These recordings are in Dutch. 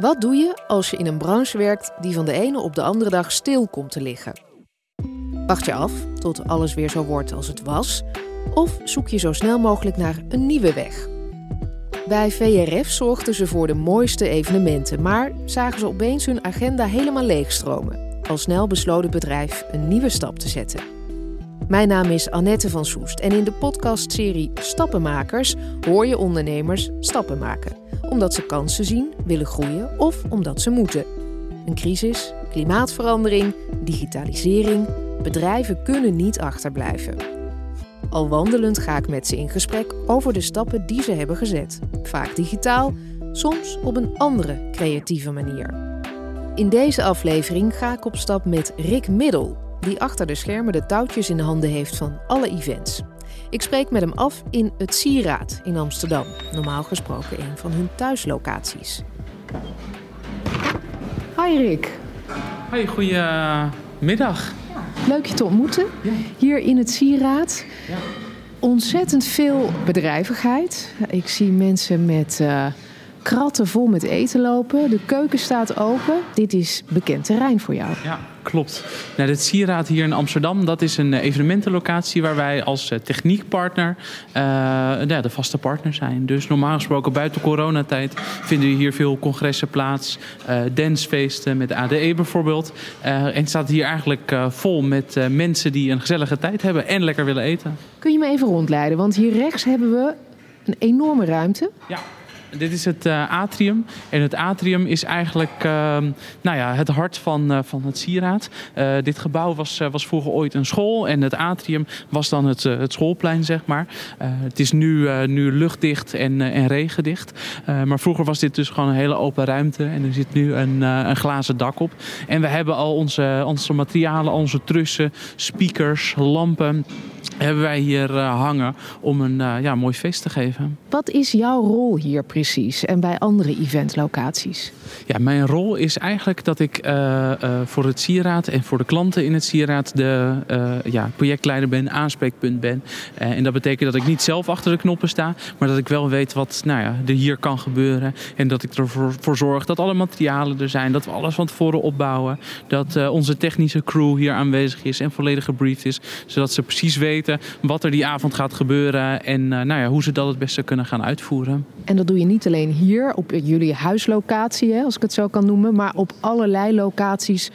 Wat doe je als je in een branche werkt die van de ene op de andere dag stil komt te liggen? Wacht je af tot alles weer zo wordt als het was? Of zoek je zo snel mogelijk naar een nieuwe weg? Bij VRF zorgden ze voor de mooiste evenementen, maar zagen ze opeens hun agenda helemaal leegstromen. Al snel besloot het bedrijf een nieuwe stap te zetten. Mijn naam is Annette van Soest en in de podcastserie Stappenmakers hoor je ondernemers stappen maken. Omdat ze kansen zien, willen groeien of omdat ze moeten. Een crisis, klimaatverandering, digitalisering. Bedrijven kunnen niet achterblijven. Al wandelend ga ik met ze in gesprek over de stappen die ze hebben gezet. Vaak digitaal, soms op een andere creatieve manier. In deze aflevering ga ik op stap met Rick Middel, die achter de schermen de touwtjes in de handen heeft van alle events. Ik spreek met hem af in het Sieraad in Amsterdam, normaal gesproken een van hun thuislocaties. Hi Rick. Hoi, goedemiddag. Leuk je te ontmoeten. Hier in het Sieraad. Ja. Ontzettend veel bedrijvigheid. Ik zie mensen met uh, kratten vol met eten lopen. De keuken staat open. Dit is bekend terrein voor jou. Ja, klopt. Nou, het Sieraad hier in Amsterdam, dat is een evenementenlocatie waar wij als techniekpartner uh, ja, de vaste partner zijn. Dus normaal gesproken buiten coronatijd vinden hier veel congressen plaats. Uh, dancefeesten met ADE bijvoorbeeld. Uh, en het staat hier eigenlijk vol met mensen die een gezellige tijd hebben en lekker willen eten. Kun je me even rondleiden? Want hier rechts hebben we een enorme ruimte. Ja. Dit is het uh, atrium. En het atrium is eigenlijk uh, nou ja, het hart van, uh, van het sieraad. dit gebouw was, was vroeger ooit een school. En het atrium was dan het, het schoolplein, zeg maar. het is nu, nu luchtdicht en, en regendicht. maar vroeger was dit dus gewoon een hele open ruimte. En er zit nu een, een glazen dak op. En we hebben al onze, onze materialen, onze trussen, speakers, lampen hebben wij hier uh, hangen om een uh, ja, mooi feest te geven. Wat is jouw rol hier precies en bij andere eventlocaties? Ja, mijn rol is eigenlijk dat ik uh, voor het sieraad en voor de klanten in het sieraad de ja, projectleider ben, aanspreekpunt ben. en dat betekent dat ik niet zelf achter de knoppen sta, maar dat ik wel weet wat nou ja, er hier kan gebeuren. En dat ik ervoor voor zorg dat alle materialen er zijn, dat we alles van tevoren opbouwen. Dat onze technische crew hier aanwezig is en volledig gebriefd is, zodat ze precies weten wat er die avond gaat gebeuren en uh, nou ja, hoe ze dat het beste kunnen gaan uitvoeren. En dat doe je niet alleen hier op jullie huislocatie, hè, als ik het zo kan noemen, maar op allerlei locaties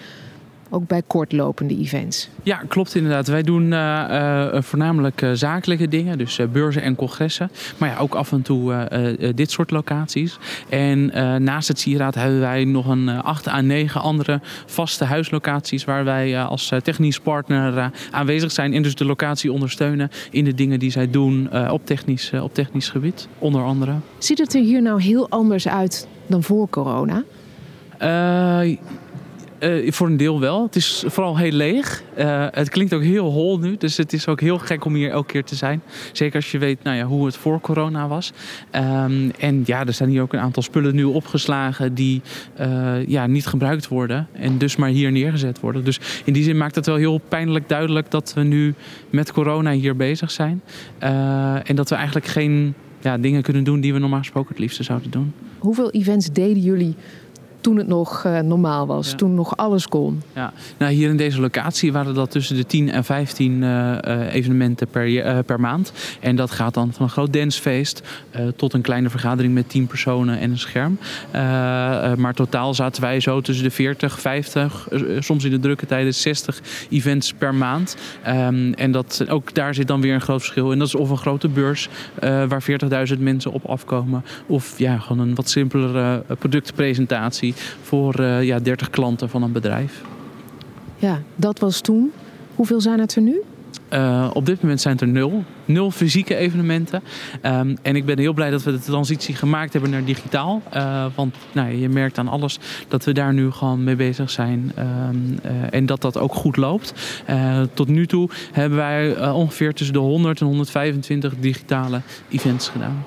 ook bij kortlopende events. Ja, klopt inderdaad. Wij doen uh, uh, voornamelijk uh, zakelijke dingen, dus beurzen en congressen. Maar ja, ook af en toe dit soort locaties. En naast het Sieraad hebben wij nog een 8 à 9 andere vaste huislocaties waar wij als technisch partner aanwezig zijn en dus de locatie ondersteunen in de dingen die zij doen op, technisch, op technisch gebied, onder andere. Ziet het er hier nou heel anders uit dan voor corona? Uh, voor een deel wel. Het is vooral heel leeg. Uh, het klinkt ook heel hol nu. Dus het is ook heel gek om hier elke keer te zijn. Zeker als je weet nou ja, hoe het voor corona was. Um, en ja, er zijn hier ook een aantal spullen nu opgeslagen die uh, ja, niet gebruikt worden. En dus maar hier neergezet worden. Dus in die zin maakt het wel heel pijnlijk duidelijk dat we nu met corona hier bezig zijn. en dat we eigenlijk geen ja, dingen kunnen doen die we normaal gesproken het liefste zouden doen. Hoeveel events deden jullie toen het nog uh, normaal was, ja. toen nog alles kon. Ja, nou hier in deze locatie waren dat tussen de 10 en 15 uh, uh, evenementen per, per maand. En dat gaat dan van een groot dancefeest tot een kleine vergadering met 10 personen en een scherm. maar totaal zaten wij zo tussen de 40, 50, soms in de drukke tijden 60 events per maand. Um, en dat, ook daar zit dan weer een groot verschil. En dat is of een grote beurs waar 40.000 mensen op afkomen. Of ja, gewoon een wat simpelere productpresentatie voor uh, ja, 30 klanten van een bedrijf. Ja, dat was toen. Hoeveel zijn het er nu? Uh, op dit moment zijn het er nul. Nul fysieke evenementen. Um, en ik ben heel blij dat we de transitie gemaakt hebben naar digitaal. Uh, want nou, je merkt aan alles dat we daar nu gewoon mee bezig zijn. Um, uh, en dat dat ook goed loopt. tot nu toe hebben wij ongeveer tussen de 100 en 125 digitale events gedaan.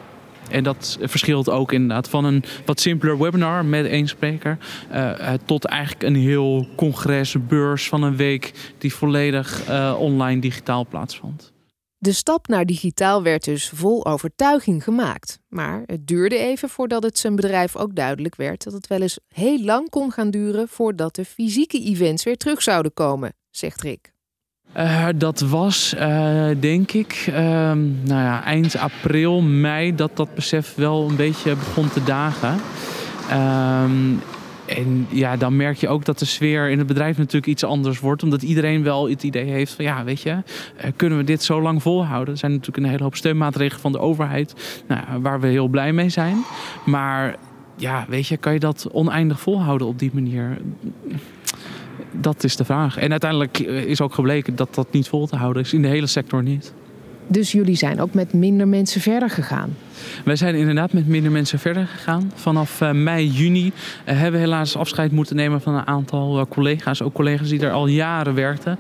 En dat verschilt ook inderdaad van een wat simpeler webinar met één spreker uh, tot eigenlijk een heel congres, beurs van een week die volledig uh, online digitaal plaatsvond. De stap naar digitaal werd dus vol overtuiging gemaakt. Maar het duurde even voordat het zijn bedrijf ook duidelijk werd dat het wel eens heel lang kon gaan duren voordat de fysieke events weer terug zouden komen, zegt Rick. Uh, dat was, uh, denk ik, uh, nou ja, eind april, mei, dat dat besef wel een beetje begon te dagen. Ehm, en ja, dan merk je ook dat de sfeer in het bedrijf natuurlijk iets anders wordt. Omdat iedereen wel het idee heeft van ja, weet je, eh, kunnen we dit zo lang volhouden? Er zijn natuurlijk een hele hoop steunmaatregelen van de overheid nou, waar we heel blij mee zijn. Maar ja, weet je, kan je dat oneindig volhouden op die manier? Dat is de vraag. En uiteindelijk is ook gebleken dat dat niet vol te houden is in de hele sector niet. Dus jullie zijn ook met minder mensen verder gegaan? Wij zijn inderdaad met minder mensen verder gegaan. Vanaf uh, mei, juni uh, hebben we helaas afscheid moeten nemen van een aantal uh, collega's. Ook collega's die er al jaren werkten.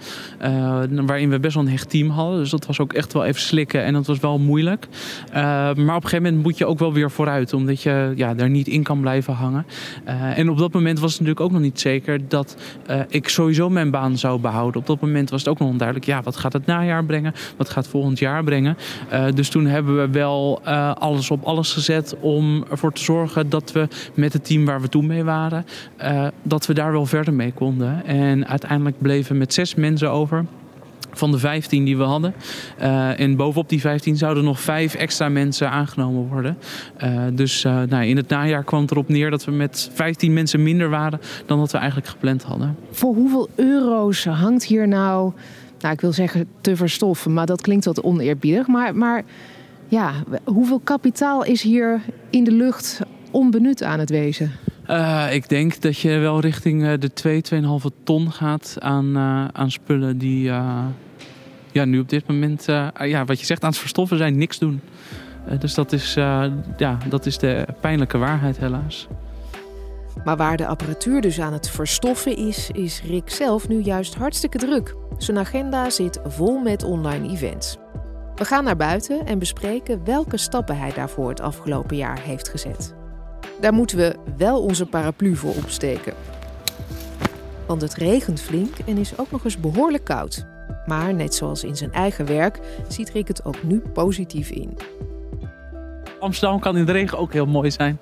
waarin we best wel een hecht team hadden. Dus dat was ook echt wel even slikken en dat was wel moeilijk. maar op een gegeven moment moet je ook wel weer vooruit. Omdat je ja, daar niet in kan blijven hangen. en op dat moment was het natuurlijk ook nog niet zeker dat ik sowieso mijn baan zou behouden. Op dat moment was het ook nog onduidelijk. Ja, wat gaat het najaar brengen? Wat gaat volgend jaar brengen? dus toen hebben we wel alles op alles gezet om ervoor te zorgen dat we met het team waar we toen mee waren, uh, dat we daar wel verder mee konden. En uiteindelijk bleven met zes mensen over van de 15 die we hadden. Uh, en bovenop die 15 zouden nog vijf extra mensen aangenomen worden. Uh, dus nou, in het najaar kwam het erop neer dat we met 15 mensen minder waren dan wat we eigenlijk gepland hadden. Voor hoeveel euro's hangt hier nou, nou ik wil zeggen te verstoffen, maar dat klinkt wat oneerbiedig. Maar, maar ja, hoeveel kapitaal is hier in de lucht onbenut aan het wezen? Uh, ik denk dat je wel richting uh, de 2, 2,5 ton gaat aan, uh, aan spullen die ja, nu op dit moment, ja, wat je zegt, aan het verstoffen zijn, niks doen. dus dat is, ja, dat is de pijnlijke waarheid helaas. Maar waar de apparatuur dus aan het verstoffen is, is Rick zelf nu juist hartstikke druk. Zijn agenda zit vol met online events. We gaan naar buiten en bespreken welke stappen hij daarvoor het afgelopen jaar heeft gezet. Daar moeten we wel onze paraplu voor opsteken. Want het regent flink en is ook nog eens behoorlijk koud. Maar net zoals in zijn eigen werk ziet Rick het ook nu positief in. Amsterdam kan in de regen ook heel mooi zijn.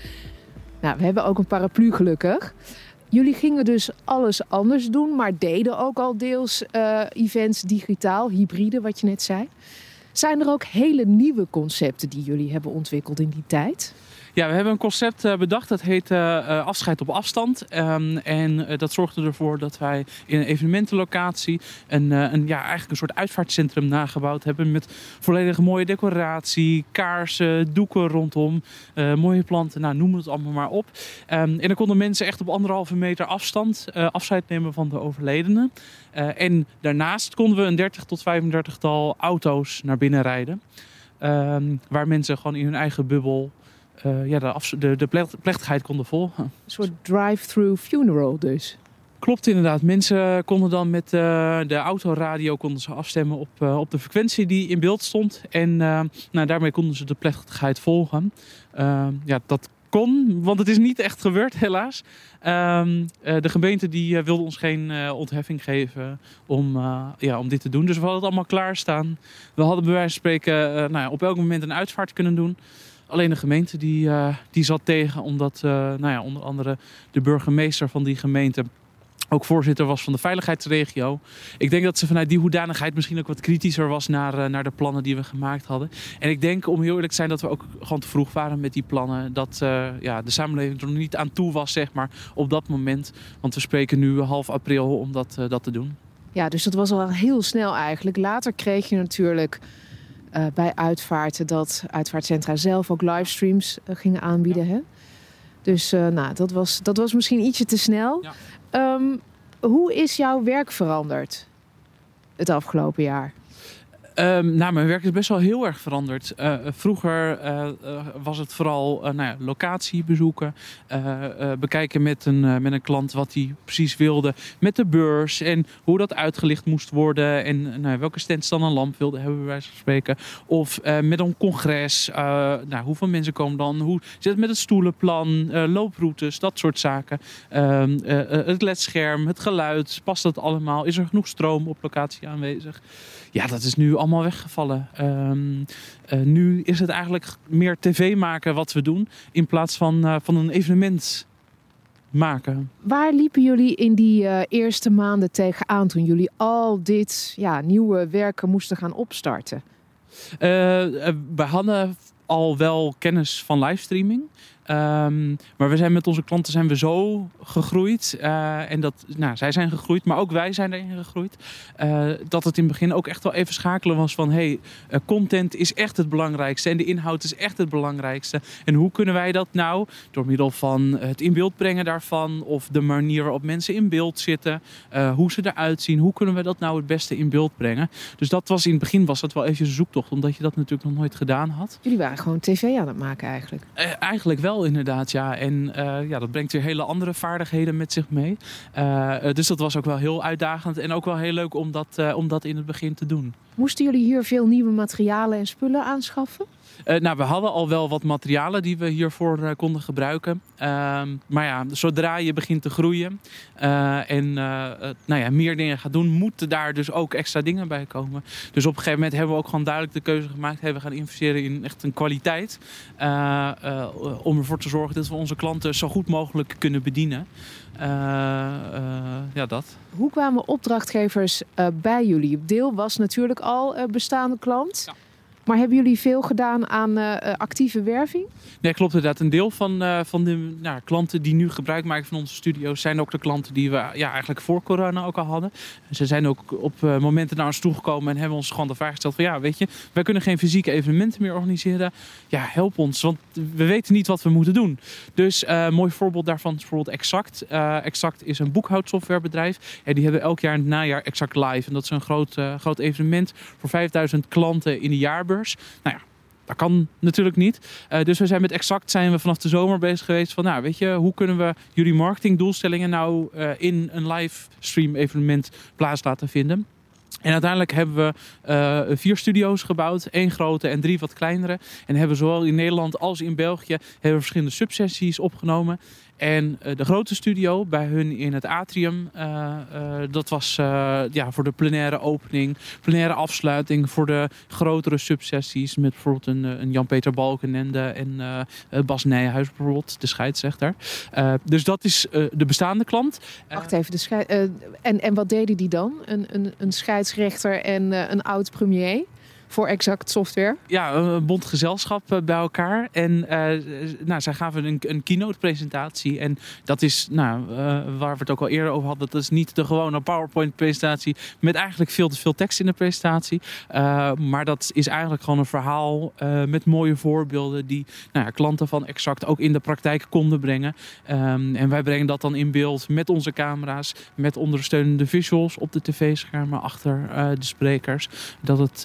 nou, we hebben ook een paraplu gelukkig. Jullie gingen dus alles anders doen, maar deden ook al deels uh, events digitaal, hybride, wat je net zei. Zijn er ook hele nieuwe concepten die jullie hebben ontwikkeld in die tijd? Ja, we hebben een concept eh, bedacht dat heet uh, afscheid op afstand. Um, en dat zorgde ervoor dat wij in een evenementenlocatie een, een, ja, eigenlijk een soort uitvaartcentrum nagebouwd hebben. Met volledige mooie decoratie, kaarsen, doeken rondom, mooie planten, nou, noem het allemaal maar op. Um, en dan konden mensen echt op anderhalve meter afstand afscheid nemen van de overledenen. en daarnaast konden we een 30 tot 35 tal auto's naar binnen rijden. Um, waar mensen gewoon in hun eigen bubbel uh, ja, de, de, de plechtigheid konden volgen. Een soort drive-through funeral dus. Klopt inderdaad. Mensen konden dan met uh, de autoradio konden ze afstemmen op, uh, op de frequentie die in beeld stond. En nou, daarmee konden ze de plechtigheid volgen. ja, dat kon, want het is niet echt gebeurd helaas. Ehm, de gemeente die wilde ons geen ontheffing geven om, ja, om dit te doen. Dus we hadden het allemaal klaarstaan. We hadden bij wijze van spreken nou ja, op elk moment een uitvaart kunnen doen. Alleen de gemeente die, uh, die zat tegen, omdat uh, nou ja, onder andere de burgemeester van die gemeente ook voorzitter was van de veiligheidsregio. Ik denk dat ze vanuit die hoedanigheid misschien ook wat kritischer was naar, uh, naar de plannen die we gemaakt hadden. En ik denk, om heel eerlijk te zijn, dat we ook gewoon te vroeg waren met die plannen. Dat ja, de samenleving er nog niet aan toe was, zeg maar, op dat moment. Want we spreken nu half april om dat, dat te doen. Ja, dus dat was al heel snel eigenlijk. Later kreeg je natuurlijk uh, bij uitvaarten dat uitvaartcentra zelf ook livestreams uh, gingen aanbieden. Hè? Dus uh, nou, dat, was, dat was misschien ietsje te snel. Ja. Um, hoe is jouw werk veranderd het afgelopen jaar? Um, nou, mijn werk is best wel heel erg veranderd. Uh, vroeger uh, was het vooral nou ja, bezoeken. bekijken met een, met een klant wat hij precies wilde. Met de beurs en hoe dat uitgelicht moest worden. En nou, welke stands dan een lamp wilde hebben, bij wijze van spreken. Of met een congres. nou, hoeveel mensen komen dan? Hoe zit het met het stoelenplan? looproutes, dat soort zaken. Ehm, het ledscherm, het geluid. Past dat allemaal? Is er genoeg stroom op locatie aanwezig? Ja, dat is nu allemaal weggevallen. Ehm, nu is het eigenlijk meer tv maken wat we doen in plaats van, van een evenement maken. Waar liepen jullie in die eerste maanden tegenaan toen jullie al dit ja, nieuwe werken moesten gaan opstarten? we hadden al wel kennis van livestreaming. Um, maar we zijn met onze klanten zijn we zo gegroeid. Uh, en dat, nou, zij zijn gegroeid, maar ook wij zijn erin gegroeid. Uh, dat het in het begin ook echt wel even schakelen was van... hey, uh, content is echt het belangrijkste en de inhoud is echt het belangrijkste. En hoe kunnen wij dat nou? Door middel van het in beeld brengen daarvan... of de manier waarop mensen in beeld zitten. hoe ze eruit zien. Hoe kunnen we dat nou het beste in beeld brengen? Dus dat was in het begin was dat wel even een zoektocht. Omdat je dat natuurlijk nog nooit gedaan had. Jullie waren gewoon tv aan het maken eigenlijk? eigenlijk wel inderdaad, ja. En uh, ja, dat brengt weer hele andere vaardigheden met zich mee. Uh, dus dat was ook wel heel uitdagend en ook wel heel leuk om dat, om dat in het begin te doen. Moesten jullie hier veel nieuwe materialen en spullen aanschaffen? Uh, nou, we hadden al wel wat materialen die we hiervoor uh, konden gebruiken. Uh, maar ja, zodra je begint te groeien en nou ja, meer dingen gaat doen, moeten daar dus ook extra dingen bij komen. Dus op een gegeven moment hebben we ook gewoon duidelijk de keuze gemaakt. Hey, we gaan investeren in echt een kwaliteit. om ervoor te zorgen dat we onze klanten zo goed mogelijk kunnen bedienen. ja, dat. Hoe kwamen opdrachtgevers bij jullie? Deel was natuurlijk al bestaande klant. Ja. Maar hebben jullie veel gedaan aan uh, actieve werving? Nee, klopt inderdaad. Een deel van, uh, van de nou, klanten die nu gebruik maken van onze studio's zijn ook de klanten die we ja, eigenlijk voor corona ook al hadden. Ze zijn ook op momenten naar ons toegekomen en hebben ons gewoon de vraag gesteld van ja, weet je, wij kunnen geen fysieke evenementen meer organiseren. Ja, help ons, want we weten niet wat we moeten doen. Dus een mooi voorbeeld daarvan is bijvoorbeeld Exact. exact is een boekhoudsoftwarebedrijf. En die hebben elk jaar in het najaar Exact Live. En dat is een groot, groot evenement voor 5000 klanten in de jaarbeurs. Nou ja, dat kan natuurlijk niet. Uh, dus we zijn met Exact zijn we vanaf de zomer bezig geweest van, nou weet je, hoe kunnen we jullie marketingdoelstellingen nou uh, in een livestream evenement plaats laten vinden? En uiteindelijk hebben we uh, vier studio's gebouwd. één grote en drie wat kleinere. En hebben zowel in Nederland als in België hebben we verschillende subsessies opgenomen. En uh, de grote studio bij hun in het atrium, uh, uh, dat was ja, voor de plenaire opening, plenaire afsluiting, voor de grotere subsessies met bijvoorbeeld een, een Jan-Peter Balkenende en Bas Nijhuis bijvoorbeeld, de scheidsrechter. dus dat is de bestaande klant. Wacht even, de en, en wat deden die dan? Een, een, een scheidsrechter en een oud premier? Voor Exact Software? Ja, een bond gezelschap eh, bij elkaar. En uh, nou, zij gaven een, een keynote presentatie. En dat is, nou, uh, waar we het ook al eerder over hadden, dat is niet de gewone PowerPoint presentatie met eigenlijk veel te veel tekst in de presentatie. Maar dat is eigenlijk gewoon een verhaal met mooie voorbeelden die nou ja, klanten van Exact ook in de praktijk konden brengen. Um, en wij brengen dat dan in beeld met onze camera's, met ondersteunende visuals op de tv-schermen achter de sprekers. Dat het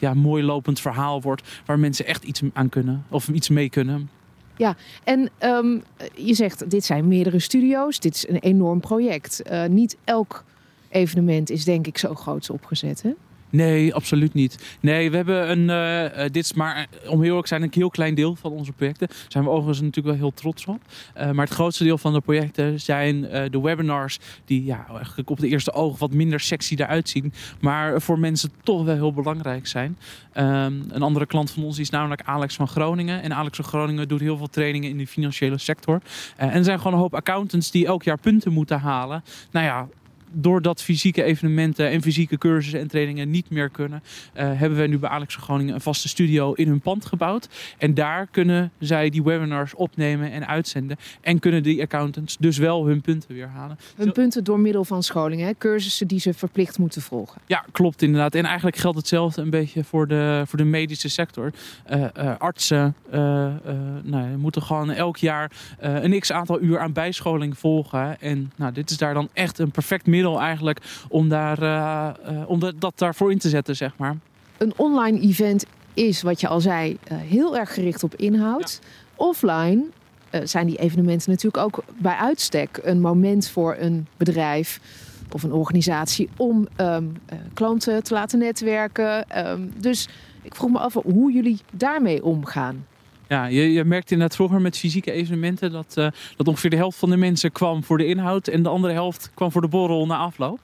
ja, mooi lopend verhaal wordt waar mensen echt iets aan kunnen of iets mee kunnen. Ja, en um, je zegt dit zijn meerdere studio's, dit is een enorm project. Uh, niet elk evenement is denk ik zo groots opgezet hè? Nee, absoluut niet. Nee, we hebben een. Uh, dit is maar, om heel eerlijk zijn, een heel klein deel van onze projecten. Daar zijn we overigens natuurlijk wel heel trots op. Maar het grootste deel van de projecten zijn de webinars. Die ja, eigenlijk op de eerste oog wat minder sexy eruit zien. Maar voor mensen toch wel heel belangrijk zijn. Um, een andere klant van ons is namelijk Alex van Groningen. En Alex van Groningen doet heel veel trainingen in de financiële sector. en er zijn gewoon een hoop accountants die elk jaar punten moeten halen. Nou ja, doordat fysieke evenementen en fysieke cursussen en trainingen niet meer kunnen, uh, hebben we nu bij Alex Groningen een vaste studio in hun pand gebouwd. En daar kunnen zij die webinars opnemen en uitzenden. En kunnen die accountants dus wel hun punten weer halen. Hun punten door middel van scholing, hè? cursussen die ze verplicht moeten volgen. Ja, klopt inderdaad. En eigenlijk geldt hetzelfde een beetje voor de, voor de medische sector. Uh, uh, artsen nou, moeten gewoon elk jaar een x aantal uur aan bijscholing volgen. En nou, dit is daar dan echt een perfect middel middel eigenlijk om, daar, uh, om dat daarvoor in te zetten, zeg maar. Een online event is, wat je al zei, uh, heel erg gericht op inhoud. Offline zijn die evenementen natuurlijk ook bij uitstek een moment voor een bedrijf of een organisatie om um, klanten te laten netwerken. Um, dus ik vroeg me af hoe jullie daarmee omgaan. Ja, je, je merkte inderdaad vroeger met fysieke evenementen dat, uh, dat ongeveer de helft van de mensen kwam voor de inhoud en de andere helft kwam voor de borrel na afloop.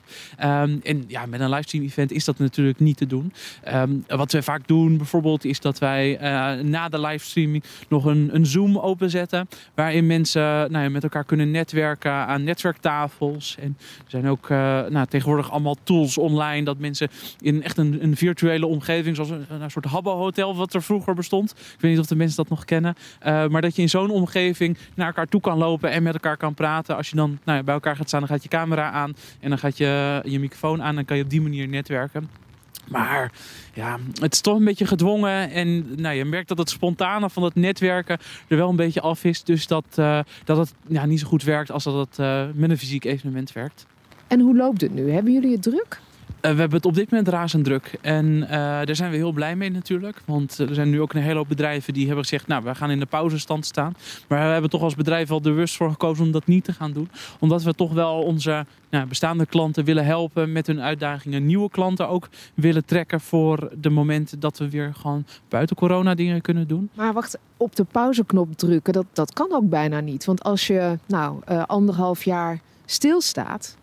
Um, en ja, met een livestream event is dat natuurlijk niet te doen. Um, wat wij vaak doen bijvoorbeeld is dat wij uh, na de livestreaming nog een, een Zoom openzetten waarin mensen nou ja, met elkaar kunnen netwerken aan netwerktafels. En er zijn ook uh, nou, tegenwoordig allemaal tools online dat mensen in echt een, een virtuele omgeving, zoals een, een soort habbo-hotel wat er vroeger bestond. Ik weet niet of de mensen dat nog kennen. Uh, maar dat je in zo'n omgeving naar elkaar toe kan lopen en met elkaar kan praten. Als je dan nou ja, bij elkaar gaat staan, dan gaat je camera aan en dan gaat je, je microfoon aan. Dan kan je op die manier netwerken. Maar ja, het is toch een beetje gedwongen. En nou, je merkt dat het spontane van het netwerken er wel een beetje af is. Dus dat, uh, dat het ja, niet zo goed werkt als dat het uh, met een fysiek evenement werkt. En hoe loopt het nu? Hebben jullie het druk? Uh, we hebben het op dit moment razend druk. En uh, daar zijn we heel blij mee natuurlijk. Want er zijn nu ook een hele hoop bedrijven die hebben gezegd... nou, we gaan in de pauzestand staan. Maar we hebben toch als bedrijf al bewust voor gekozen om dat niet te gaan doen. Omdat we toch wel onze nou, bestaande klanten willen helpen met hun uitdagingen. Nieuwe klanten ook willen trekken voor de momenten dat we weer gewoon buiten corona dingen kunnen doen. Maar wacht, op de pauzeknop drukken, dat, dat kan ook bijna niet. Want als je nou uh, anderhalf jaar stilstaat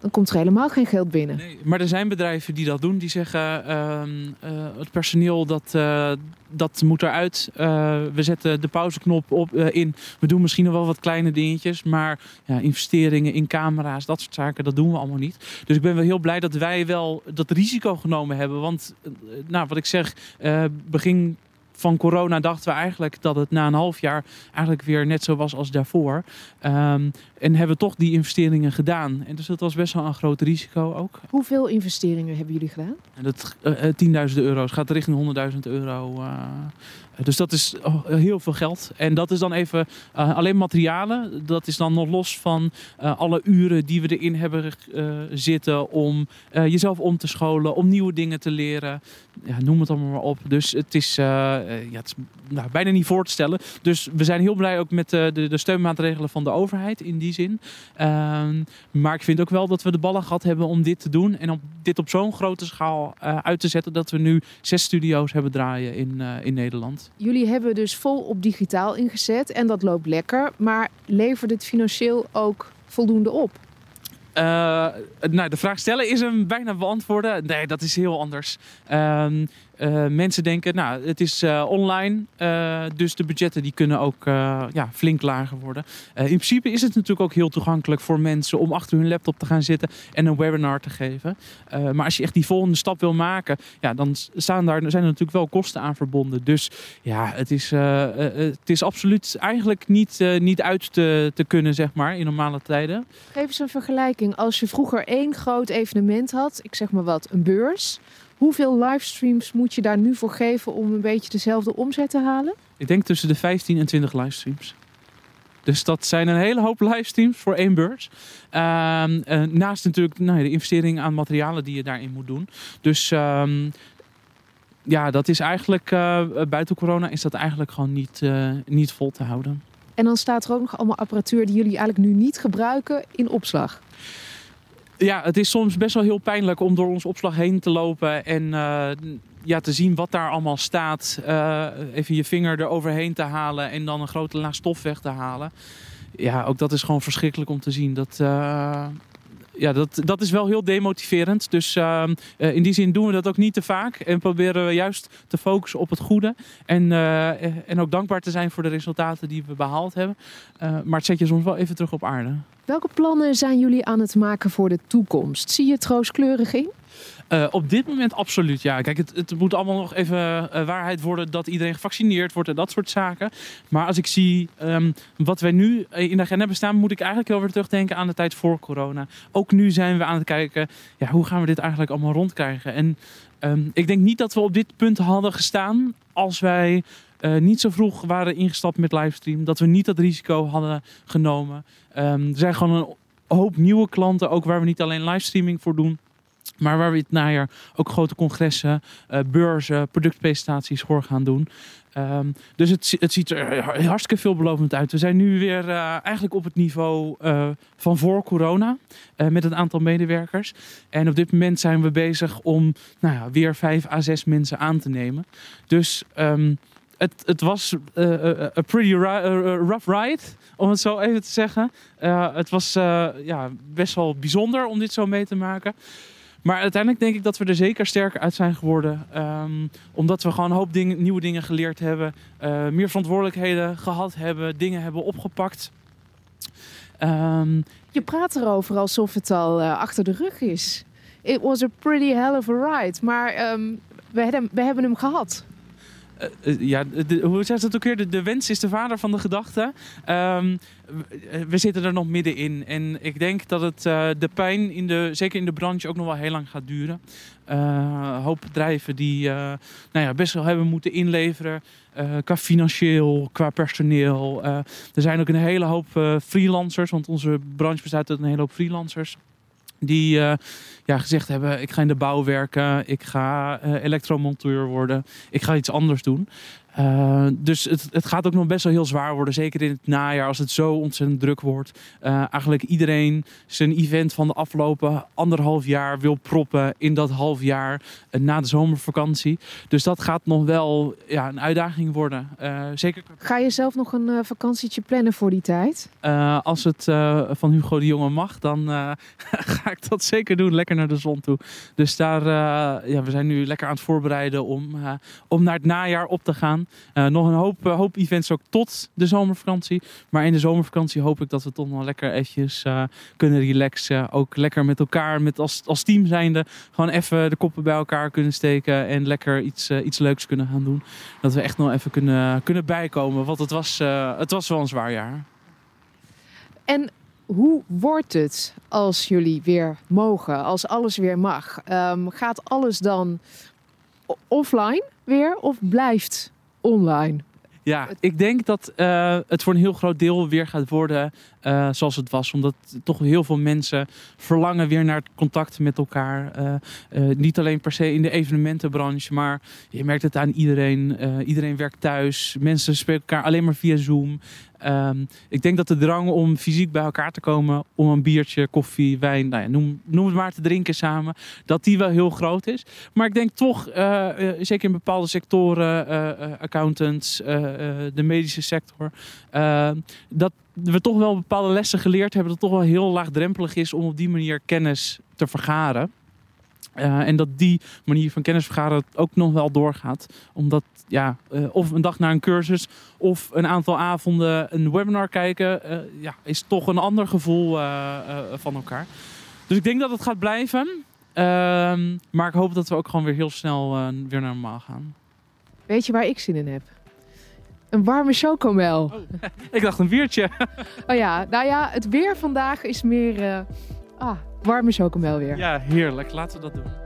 dan komt er helemaal geen geld binnen. Nee, maar er zijn bedrijven die dat doen. Die zeggen, uh, uh, het personeel dat, uh, dat moet eruit. we zetten de pauzeknop op, in. We doen misschien nog wel wat kleine dingetjes. Maar ja, investeringen in camera's, dat soort zaken, dat doen we allemaal niet. Dus ik ben wel heel blij dat wij wel dat risico genomen hebben. Want nou, wat ik zeg, begin van corona dachten we eigenlijk dat het na een half jaar eigenlijk weer net zo was als daarvoor. Um, en hebben toch die investeringen gedaan. En dus dat was best wel een groot risico ook. Hoeveel investeringen hebben jullie gedaan? En dat uh, 10.000 euro. Het gaat richting 100.000 euro. Uh, dus dat is heel veel geld. En dat is dan even uh, alleen materialen. Dat is dan nog los van alle uren die we erin hebben zitten om jezelf om te scholen, om nieuwe dingen te leren. Ja, noem het allemaal maar op. Dus het is, ja, het is nou, bijna niet voor te stellen. Dus we zijn heel blij ook met de, de steunmaatregelen van de overheid in die zin. Ehm, maar ik vind ook wel dat we de ballen gehad hebben om dit te doen. En om dit op zo'n grote schaal uit te zetten dat we nu zes studio's hebben draaien in, in Nederland. Jullie hebben dus vol op digitaal ingezet en dat loopt lekker. Maar levert het financieel ook voldoende op? Uh, nou, de vraag stellen is hem bijna beantwoorden. Nee, dat is heel anders. Uh, uh, mensen denken, nou, het is uh, online, uh, dus de budgetten die kunnen ook ja, flink lager worden. in principe is het natuurlijk ook heel toegankelijk voor mensen om achter hun laptop te gaan zitten en een webinar te geven. maar als je echt die volgende stap wil maken, ja, dan staan daar, zijn er natuurlijk wel kosten aan verbonden. Dus ja, het is, het is absoluut eigenlijk niet, niet uit te, te kunnen, zeg maar, in normale tijden. Geef eens een vergelijking. Als je vroeger één groot evenement had, ik zeg maar wat, een beurs... Hoeveel livestreams moet je daar nu voor geven om een beetje dezelfde omzet te halen? Ik denk tussen de 15 en 20 livestreams. Dus dat zijn een hele hoop livestreams voor één beurs. Uh, uh, naast natuurlijk nou, de investering aan materialen die je daarin moet doen. Dus um, ja, dat is eigenlijk uh, buiten corona is dat eigenlijk gewoon niet, uh, niet vol te houden. En dan staat er ook nog allemaal apparatuur die jullie eigenlijk nu niet gebruiken in opslag. Ja, het is soms best wel heel pijnlijk om door ons opslag heen te lopen en uh, ja, te zien wat daar allemaal staat. Uh, even je vinger eroverheen te halen en dan een grote laag stof weg te halen. Ja, ook dat is gewoon verschrikkelijk om te zien. Dat, uh, ja, dat, dat is wel heel demotiverend. Dus uh, in die zin doen we dat ook niet te vaak. En proberen we juist te focussen op het goede. En, uh, en ook dankbaar te zijn voor de resultaten die we behaald hebben. Uh, maar het zet je soms wel even terug op aarde. Welke plannen zijn jullie aan het maken voor de toekomst? Zie je het in? Uh, op dit moment absoluut, ja. Kijk, het, het moet allemaal nog even uh, waarheid worden dat iedereen gevaccineerd wordt en dat soort zaken. Maar als ik zie um, wat wij nu in de agenda hebben staan, moet ik eigenlijk heel weer terugdenken aan de tijd voor corona. Ook nu zijn we aan het kijken, ja, hoe gaan we dit eigenlijk allemaal rondkrijgen? En um, ik denk niet dat we op dit punt hadden gestaan als wij niet zo vroeg waren ingestapt met livestream. Dat we niet dat risico hadden genomen. Um, er zijn gewoon een hoop nieuwe klanten, ook waar we niet alleen livestreaming voor doen. Maar waar we het najaar ook grote congressen, uh, beurzen, productpresentaties voor gaan doen. Um, dus het, het, ziet er hartstikke veelbelovend uit. We zijn nu weer uh, eigenlijk op het niveau van voor corona. Met een aantal medewerkers. En op dit moment zijn we bezig om nou ja, weer vijf à zes mensen aan te nemen. Dus um, het, het was een pretty rough ride, om het zo even te zeggen. het was ja, best wel bijzonder om dit zo mee te maken. Maar uiteindelijk denk ik dat we er zeker sterker uit zijn geworden. Ehm, omdat we gewoon een hoop nieuwe dingen geleerd hebben. meer verantwoordelijkheden gehad hebben. Dingen hebben opgepakt. Um, je praat erover alsof het al uh, achter de rug is. It was a pretty hell of a ride. Maar um, we, hebben, we hebben hem gehad. Uh, ja, de, hoe zegt het ook weer? De, wens is de vader van de gedachte. Um, we zitten er nog middenin. En ik denk dat het uh, de pijn, in de, zeker in de branche, ook nog wel heel lang gaat duren. Uh, hoop bedrijven die nou ja, best wel hebben moeten inleveren. qua financieel, qua personeel. er zijn ook een hele hoop freelancers. Want onze branche bestaat uit een hele hoop freelancers. Die uh, ja, gezegd hebben: ik ga in de bouw werken, ik ga uh, elektromonteur worden, ik ga iets anders doen. Uh, dus het, het, gaat ook nog best wel heel zwaar worden. Zeker in het najaar als het zo ontzettend druk wordt. Uh, eigenlijk iedereen zijn event van de afgelopen anderhalf jaar wil proppen in dat half jaar uh, na de zomervakantie. Dus dat gaat nog wel ja, een uitdaging worden. zeker... Ga je zelf nog een vakantietje plannen voor die tijd? als het van Hugo de Jonge mag, dan ga ik dat zeker doen. Lekker naar de zon toe. Dus daar, ja, we zijn nu lekker aan het voorbereiden om, om naar het najaar op te gaan. Uh, nog een hoop, uh, hoop events ook tot de zomervakantie. Maar in de zomervakantie hoop ik dat we toch nog lekker eventjes uh, kunnen relaxen. Ook lekker met elkaar, met als, als team zijnde. Gewoon even de koppen bij elkaar kunnen steken. En lekker iets, iets leuks kunnen gaan doen. Dat we echt nog even kunnen, kunnen bijkomen. Want het was, het was wel een zwaar jaar. En hoe wordt het als jullie weer mogen, als alles weer mag? Um, gaat alles dan offline weer of blijft online? Ja, ik denk dat uh, het voor een heel groot deel weer gaat worden uh, zoals het was. Omdat toch heel veel mensen verlangen weer naar contact met elkaar. Uh, niet alleen per se in de evenementenbranche, maar je merkt het aan iedereen. iedereen werkt thuis. Mensen spreken elkaar alleen maar via Zoom. Um, ik denk dat de drang om fysiek bij elkaar te komen, om een biertje, koffie, wijn, nou ja, noem, noem het maar te drinken samen, dat die wel heel groot is. Maar ik denk toch, uh, uh, zeker in bepaalde sectoren, uh, accountants, de medische sector, dat we toch wel bepaalde lessen geleerd hebben dat het toch wel heel laagdrempelig is om op die manier kennis te vergaren. Uh, en dat die manier van kennis vergaren ook nog wel doorgaat. Omdat ja, uh, of een dag naar een cursus of een aantal avonden een webinar kijken, uh, ja, is toch een ander gevoel van elkaar. Dus ik denk dat het gaat blijven. Ehm, maar ik hoop dat we ook gewoon weer heel snel weer naar normaal gaan. Weet je waar ik zin in heb? Een warme chocomel. Oh, ik dacht een biertje. oh ja, nou ja, het weer vandaag is meer... ah, warme chocomel weer. Ja, heerlijk. Laten we dat doen.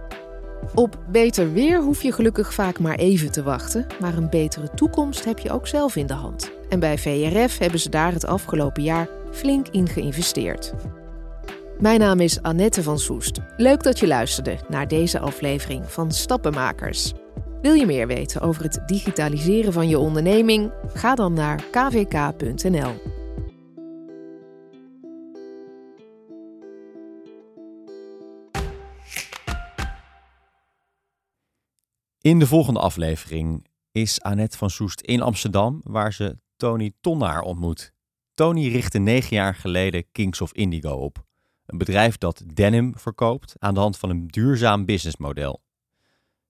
Op beter weer hoef je gelukkig vaak maar even te wachten. Maar een betere toekomst heb je ook zelf in de hand. En bij VRF hebben ze daar het afgelopen jaar flink in geïnvesteerd. Mijn naam is Annette van Soest. Leuk dat je luisterde naar deze aflevering van Stappenmakers. Wil je meer weten over het digitaliseren van je onderneming? Ga dan naar kvk.nl. In de volgende aflevering is Annette van Soest in Amsterdam, waar ze Tony Tonnaar ontmoet. Tony richtte negen jaar geleden Kings of Indigo op. Een bedrijf dat denim verkoopt aan de hand van een duurzaam businessmodel.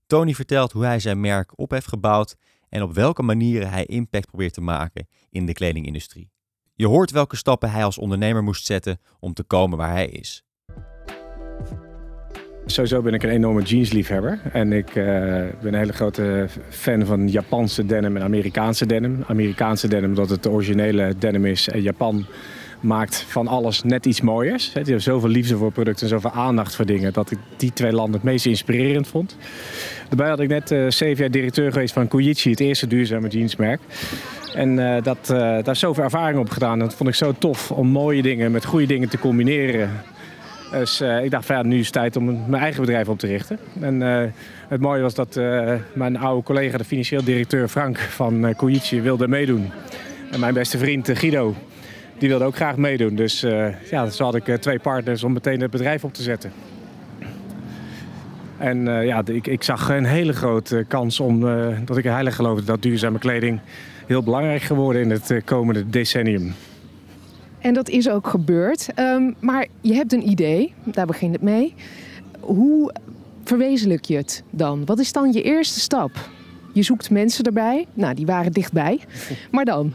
Tony vertelt hoe hij zijn merk op heeft gebouwd en op welke manieren hij impact probeert te maken in de kledingindustrie. Je hoort welke stappen hij als ondernemer moest zetten om te komen waar hij is. Sowieso ben ik een enorme jeansliefhebber. En ik uh, ben een hele grote fan van Japanse denim en Amerikaanse denim. Amerikaanse denim omdat het de originele denim is. En Japan maakt van alles net iets mooiers. Die hebben zoveel liefde voor producten en zoveel aandacht voor dingen... dat ik die twee landen het meest inspirerend vond. Daarbij had ik net uh, zeven jaar directeur geweest van Koichi, het eerste duurzame jeansmerk. En uh, dat, daar zoveel ervaring op gedaan. Dat vond ik zo tof om mooie dingen met goede dingen te combineren. Dus uh, ik dacht ja, nu is het tijd om mijn eigen bedrijf op te richten. En uh, het mooie was dat uh, mijn oude collega, de financieel directeur Frank van uh, wilde meedoen. En mijn beste vriend Guido, die wilde ook graag meedoen. Dus ja, zo had ik twee partners om meteen het bedrijf op te zetten. En ja, ik, ik, zag een hele grote kans om dat ik heilig geloofde dat duurzame kleding heel belangrijk geworden in het komende decennium. En dat is ook gebeurd. Um, maar je hebt een idee, daar begint het mee. Hoe verwezenlijk je het dan? Wat is dan je eerste stap? Je zoekt mensen erbij. Nou, die waren dichtbij. Maar dan?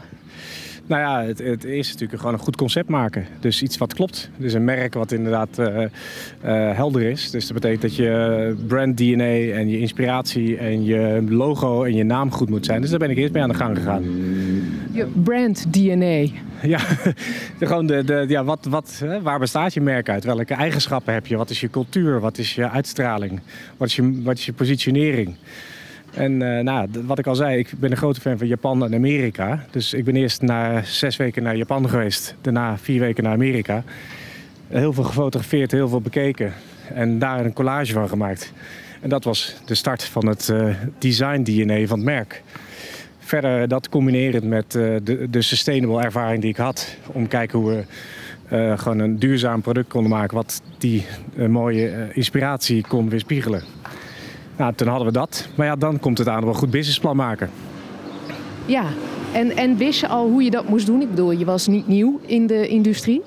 Nou ja, het, het is natuurlijk gewoon een goed concept maken. Dus iets wat klopt. Dus een merk wat inderdaad uh, uh, helder is. Dus dat betekent dat je brand DNA en je inspiratie en je logo en je naam goed moet zijn. Dus daar ben ik eerst mee aan de gang gegaan. Je brand DNA. Ja, gewoon de, de, ja wat, wat, waar bestaat je merk uit? Welke eigenschappen heb je? Wat is je cultuur? Wat is je uitstraling? Wat is je, wat is je positionering? En uh, nou, wat ik al zei, ik ben een grote fan van Japan en Amerika. Dus ik ben eerst na zes weken naar Japan geweest. Daarna vier weken naar Amerika. Heel veel gefotografeerd, heel veel bekeken. En daar een collage van gemaakt. En dat was de start van het uh, design DNA van het merk. Verder dat combineren met uh, de, de sustainable ervaring die ik had. Om kijken hoe we uh, gewoon een duurzaam product konden maken. Wat die mooie inspiratie kon weerspiegelen. Nou, toen hadden we dat. Maar ja, dan komt het aan op een goed businessplan maken. Ja, en, en wist je al hoe je dat moest doen? Ik bedoel, je was niet nieuw in de industrie.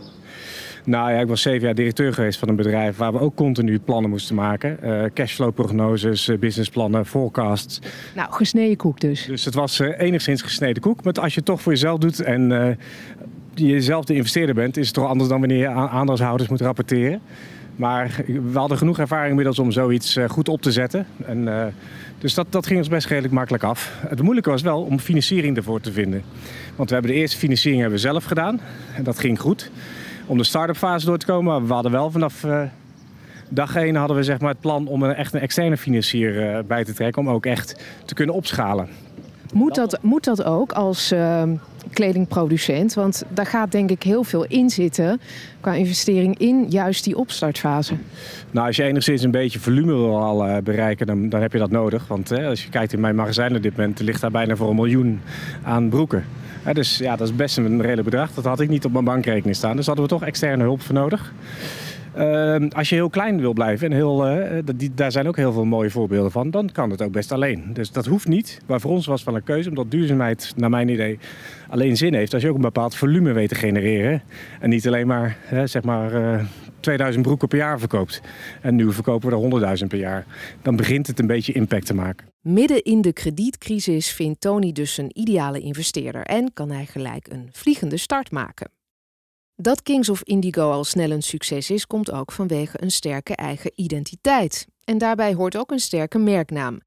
Nou ja, ik was zeven jaar directeur geweest van een bedrijf waar we ook continu plannen moesten maken. Uh, cashflow-prognoses, uh, businessplannen, forecasts. Nou, gesneden koek dus. Dus het was uh, enigszins gesneden koek. Maar als je het toch voor jezelf doet en jezelf de investeerder bent, is het toch anders dan wanneer je aan aandeelhouders moet rapporteren. Maar we hadden genoeg ervaring inmiddels om zoiets eh, goed op te zetten. En, uh, dus dat, dat ging ons best redelijk makkelijk af. Het moeilijke was wel om financiering ervoor te vinden. Want we hebben de eerste financiering hebben we zelf gedaan. En dat ging goed. Om de start-up fase door te komen. We hadden wel vanaf uh, dag 1 hadden we zeg maar, het plan om een, echt een externe financier bij te trekken. Om ook echt te kunnen opschalen. Moet dat, moet dat ook als ehm, kledingproducent? Want daar gaat denk ik heel veel in zitten qua investering in juist die opstartfase. Nou, als je enigszins een beetje volume wil al uh, bereiken, dan, dan heb je dat nodig. Want hè, als je kijkt in mijn magazijn op dit moment, ligt daar bijna voor een miljoen aan broeken. Dus ja, dat is best een redelijk bedrag. Dat had ik niet op mijn bankrekening staan. Dus hadden we toch externe hulp voor nodig. Ehm, als je heel klein wil blijven, en heel, die, daar zijn ook heel veel mooie voorbeelden van, dan kan het ook best alleen. Dus dat hoeft niet. Maar voor ons was het wel een keuze, omdat duurzaamheid, naar mijn idee, alleen zin heeft als je ook een bepaald volume weet te genereren. En niet alleen maar, zeg maar, eh, 2000 broeken per jaar verkoopt. En nu verkopen we er 100.000 per jaar. Dan begint het een beetje impact te maken. Midden in de kredietcrisis vindt Tony dus een ideale investeerder en kan hij gelijk een vliegende start maken. Dat Kings of Indigo al snel een succes is, komt ook vanwege een sterke eigen identiteit. En daarbij hoort ook een sterke merknaam.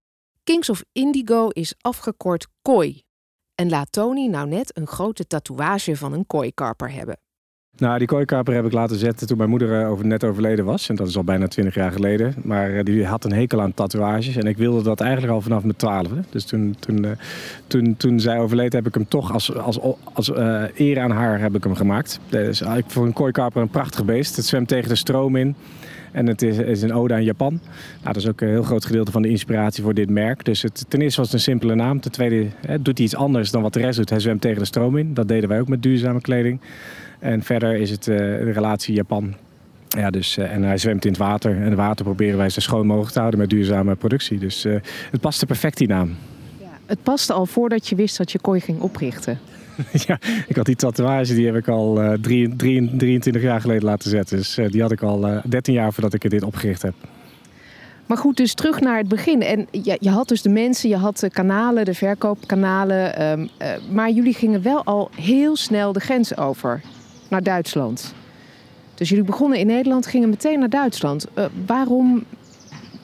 Kings of Indigo is afgekort KOI. En laat Tony nou net een grote tatoeage van een kooikarper hebben. Nou, die kooikaper heb ik laten zetten toen mijn moeder eh, net overleden was. En dat is al bijna twintig jaar geleden. Maar eh, die had een hekel aan tatoeages. En ik wilde dat eigenlijk al vanaf mijn twaalfde. Dus toen, toen, uh, toen, toen zij overleed heb ik hem toch als, als, als uh, eer aan haar heb ik hem gemaakt. Dus ik vond een kooikaper een prachtig beest. Het zwemt tegen de stroom in. En het is, is, een ode aan Japan. Nou, dat is ook een heel groot gedeelte van de inspiratie voor dit merk. Dus het, ten eerste was het een simpele naam. Ten tweede hè, doet hij iets anders dan wat de rest doet. Hij zwemt tegen de stroom in. Dat deden wij ook met duurzame kleding. En verder is het uh, de relatie Japan. Ja, dus, uh, en hij zwemt in het water. En het water proberen wij zo schoon mogelijk te houden met duurzame productie. Dus uh, het paste perfect die naam. Ja, het paste al voordat je wist dat je kooi ging oprichten. ja, ik had die tatoeage, die heb ik al uh, drie, drie, 23 jaar geleden laten zetten. Dus uh, die had ik al uh, 13 jaar voordat ik dit opgericht heb. Maar goed, dus terug naar het begin. En je, je had dus de mensen, je had de kanalen, de verkoopkanalen. Um, maar jullie gingen wel al heel snel de grens over naar Duitsland. Dus jullie begonnen in Nederland, gingen meteen naar Duitsland. Uh, waarom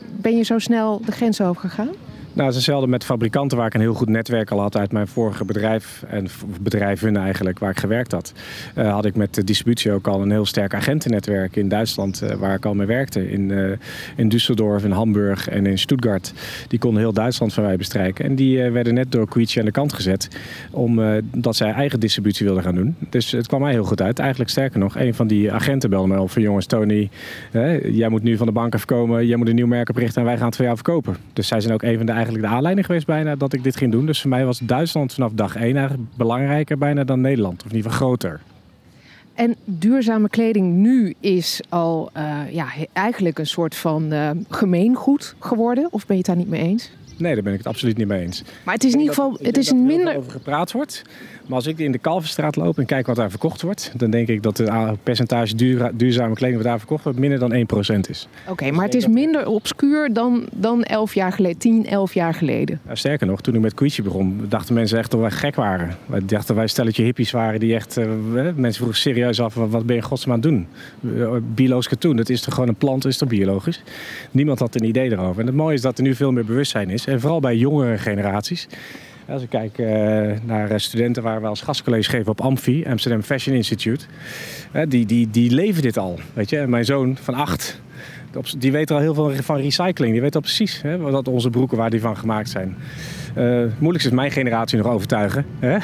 ben je zo snel de grens overgegaan? Nou, het is hetzelfde met fabrikanten waar ik een heel goed netwerk al had uit mijn vorige bedrijf. En bedrijven eigenlijk waar ik gewerkt had. Uh, had ik met de distributie ook al een heel sterk agentennetwerk in Duitsland uh, waar ik al mee werkte. In, uh, in Düsseldorf, in Hamburg en in Stuttgart. Die konden heel Duitsland van mij bestrijken. En die werden net door Quietje aan de kant gezet. Omdat zij eigen distributie wilden gaan doen. Dus het kwam mij heel goed uit. Eigenlijk sterker nog, een van die agenten belde me op van jongens Tony, jij moet nu van de bank afkomen. Jij moet een nieuw merk oprichten en wij gaan het voor jou verkopen. Dus zij zijn ook een van de eigenlijk de aanleiding geweest bijna dat ik dit ging doen. Dus voor mij was Duitsland vanaf dag één eigenlijk belangrijker bijna dan Nederland. Of in ieder geval groter. En duurzame kleding nu is al uh, ja, eigenlijk een soort van uh, gemeengoed geworden. Of ben je het daar niet mee eens? Nee, daar ben ik het absoluut niet mee eens. Maar het is in ieder geval, het is een minder. over gepraat wordt. Maar als ik in de Kalverstraat loop en kijk wat daar verkocht wordt, dan denk ik dat het percentage duurzame kleding wat daar verkocht wordt minder dan 1% is. Oké, maar het is minder obscuur dan, dan 11 jaar geleden, 10, 11 jaar geleden. Ja, sterker nog, toen ik met Quiche begon, dachten mensen echt dat wij gek waren. Wij dachten wij stelletje hippies waren die echt, uh, mensen vroegen serieus af, wat ben je godsnaam aan het doen? Uh, biologisch katoen, dat is toch gewoon een plant, is toch biologisch? Niemand had een idee erover. En het mooie is dat er nu veel meer bewustzijn is. En vooral bij jongere generaties. Als ik kijk uh, naar studenten waar we als gastcollege geven op Amfi, Amsterdam Fashion Institute, uh, die, die, die leven dit al. Weet je? Mijn zoon van acht, die weet er al heel veel van recycling. Die weet al precies hè, wat onze broeken waar die van gemaakt zijn. Uh, is mijn generatie nog overtuigen. Hè?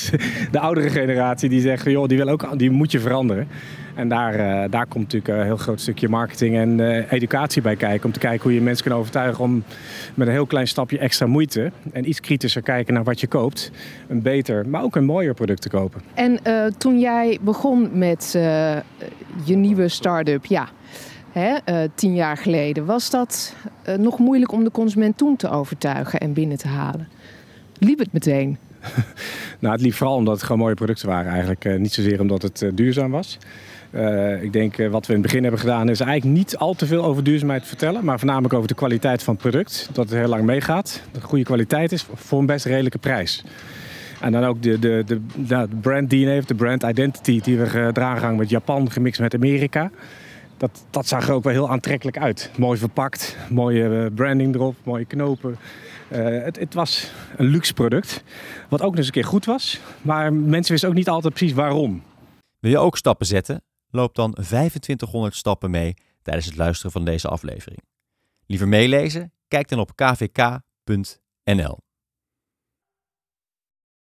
de oudere generatie die zegt, joh, die, wil ook, die moet je veranderen. En daar, uh, daar komt natuurlijk een heel groot stukje marketing en uh, educatie bij kijken. Om te kijken hoe je mensen kan overtuigen om met een heel klein stapje extra moeite en iets kritischer kijken naar wat je koopt, een beter, maar ook een mooier product te kopen. En uh, toen jij begon met je nieuwe start-up, ja, hè, tien jaar geleden, was dat nog moeilijk om de consument toen te overtuigen en binnen te halen? Liep het meteen? nou, het liep vooral omdat het gewoon mooie producten waren eigenlijk. niet zozeer omdat het duurzaam was. Uh, ik denk uh, wat we in het begin hebben gedaan is eigenlijk niet al te veel over duurzaamheid vertellen. Maar voornamelijk over de kwaliteit van het product. Dat het heel lang meegaat. Dat het goede kwaliteit is voor een best redelijke prijs. En dan ook de, de, de, de brand DNA, de brand identity die we gedragen hangen met Japan gemixt met Amerika. Dat, dat zag er ook wel heel aantrekkelijk uit. Mooi verpakt, mooie branding erop, mooie knopen. Het, het, was een luxe product. Wat ook nog eens een keer goed was. Maar mensen wisten ook niet altijd precies waarom. Wil je ook stappen zetten? Loop dan 2500 stappen mee tijdens het luisteren van deze aflevering. Liever meelezen? Kijk dan op kvk.nl.